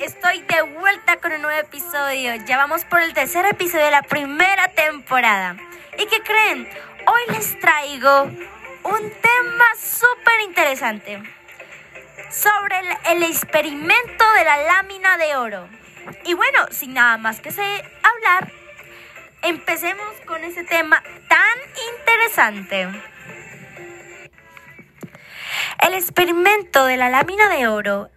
estoy de vuelta con un nuevo episodio. Ya vamos por el tercer episodio de la primera temporada. ¿Y qué creen? Hoy les traigo un tema súper interesante sobre el, el, experimento de la lámina de oro. Y bueno, sin nada más que sé hablar, empecemos con ese tema tan interesante. El experimento de la lámina de oro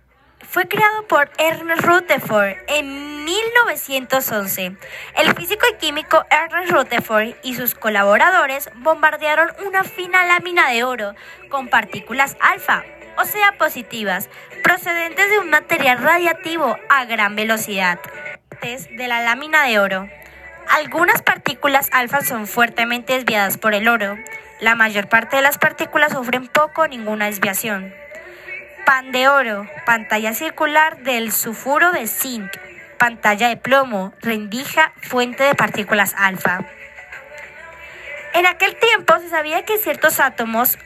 fue creado por Ernest Rutherford en 1911. El físico y químico Ernest Rutherford y sus colaboradores bombardearon una fina lámina de oro con partículas alfa, o sea positivas, procedentes de un material radiativo a gran velocidad. De la lámina de oro. Algunas partículas alfa son fuertemente desviadas por el oro. La mayor parte de las partículas sufren poco o ninguna desviación. Pan de oro, pantalla circular del sulfuro de zinc, pantalla de plomo, rendija, fuente de partículas alfa. En aquel tiempo se sabía que ciertos átomos,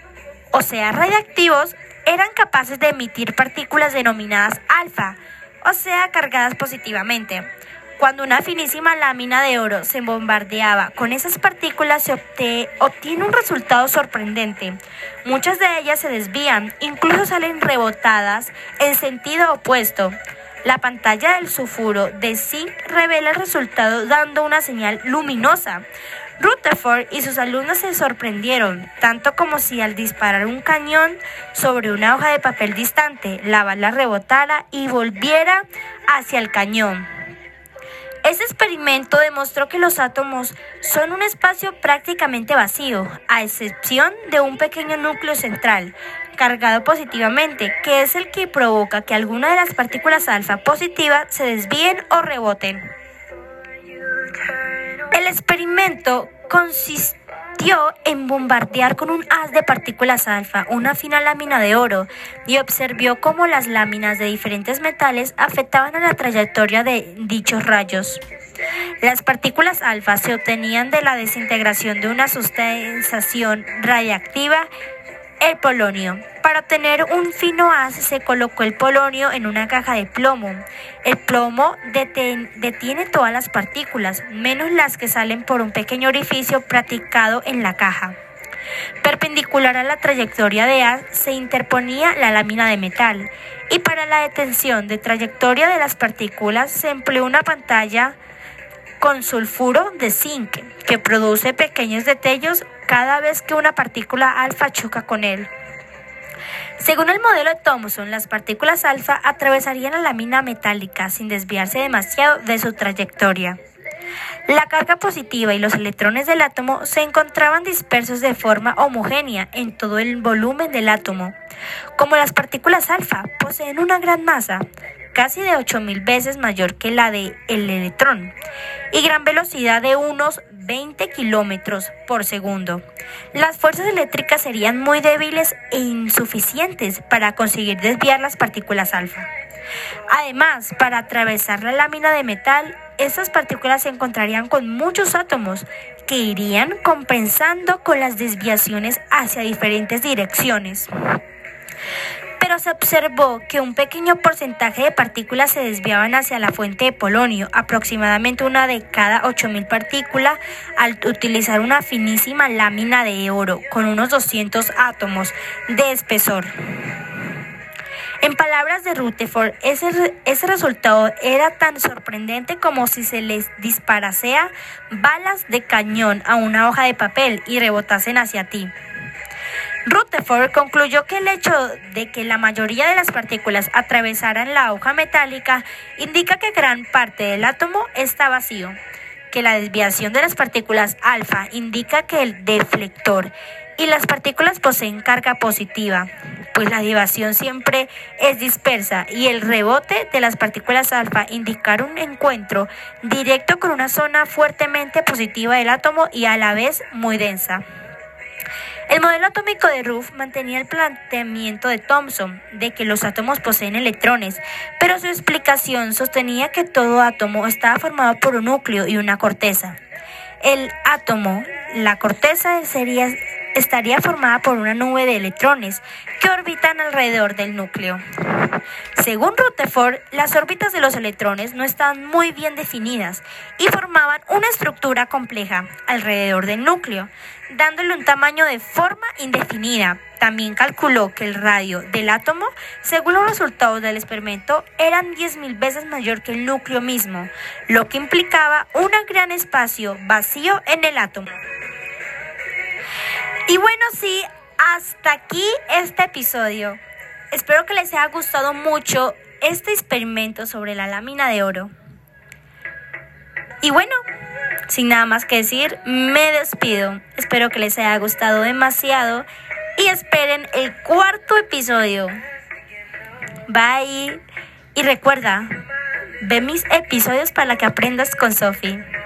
o sea, radiactivos, eran capaces de emitir partículas denominadas alfa, o sea, cargadas positivamente. Cuando una finísima lámina de oro se bombardeaba con esas partículas se obtiene un resultado sorprendente. Muchas de ellas se desvían, incluso salen rebotadas en sentido opuesto. La pantalla del sulfuro de zinc revela el resultado dando una señal luminosa. Rutherford y sus alumnos se sorprendieron, tanto como si al disparar un cañón sobre una hoja de papel distante, la bala rebotara y volviera hacia el cañón. Este experimento demostró que los átomos son un espacio prácticamente vacío, a excepción de un pequeño núcleo central, cargado positivamente, que es el que provoca que alguna de las partículas alfa positivas se desvíen o reboten. El experimento en bombardear con un haz de partículas alfa una fina lámina de oro y observó cómo las láminas de diferentes metales afectaban a la trayectoria de dichos rayos. Las partículas alfa se obtenían de la desintegración de una sustancia radiactiva el polonio. Para obtener un fino haz se colocó el polonio en una caja de plomo. El plomo detiene todas las partículas, menos las que salen por un pequeño orificio practicado en la caja. Perpendicular a la trayectoria de haz se interponía la lámina de metal y para la detención de trayectoria de las partículas se empleó una pantalla con sulfuro de zinc que produce pequeños detalles cada vez que una partícula alfa choca con él. Según el modelo de Thomson, las partículas alfa atravesarían la lámina metálica sin desviarse demasiado de su trayectoria. La carga positiva y los electrones del átomo se encontraban dispersos de forma homogénea en todo el volumen del átomo. Como las partículas alfa poseen una gran masa, casi de 8.000 veces mayor que la del electrón, y gran velocidad de unos 20 kilómetros por segundo. Las fuerzas eléctricas serían muy débiles e insuficientes para conseguir desviar las partículas alfa. Además, para atravesar la lámina de metal, estas partículas se encontrarían con muchos átomos que irían compensando con las desviaciones hacia diferentes direcciones se observó que un pequeño porcentaje de partículas se desviaban hacia la fuente de polonio, aproximadamente una de cada 8.000 partículas, al utilizar una finísima lámina de oro con unos 200 átomos de espesor. En palabras de Rutherford, ese, ese resultado era tan sorprendente como si se les disparase balas de cañón a una hoja de papel y rebotasen hacia ti. Rutherford concluyó que el hecho de que la mayoría de las partículas atravesaran la hoja metálica indica que gran parte del átomo está vacío, que la desviación de las partículas alfa indica que el deflector y las partículas poseen carga positiva, pues la desviación siempre es dispersa y el rebote de las partículas alfa indica un encuentro directo con una zona fuertemente positiva del átomo y a la vez muy densa. El modelo atómico de Ruff mantenía el planteamiento de Thomson de que los átomos poseen electrones, pero su explicación sostenía que todo átomo estaba formado por un núcleo y una corteza. El átomo, la corteza sería estaría formada por una nube de electrones que orbitan alrededor del núcleo. Según Rutherford, las órbitas de los electrones no estaban muy bien definidas y formaban una estructura compleja alrededor del núcleo, dándole un tamaño de forma indefinida. También calculó que el radio del átomo, según los resultados del experimento, eran 10.000 veces mayor que el núcleo mismo, lo que implicaba un gran espacio vacío en el átomo. Y bueno, sí, hasta aquí este episodio. Espero que les haya gustado mucho este experimento sobre la lámina de oro. Y bueno, sin nada más que decir, me despido. Espero que les haya gustado demasiado y esperen el cuarto episodio. Bye. Y recuerda, ve mis episodios para que aprendas con Sophie.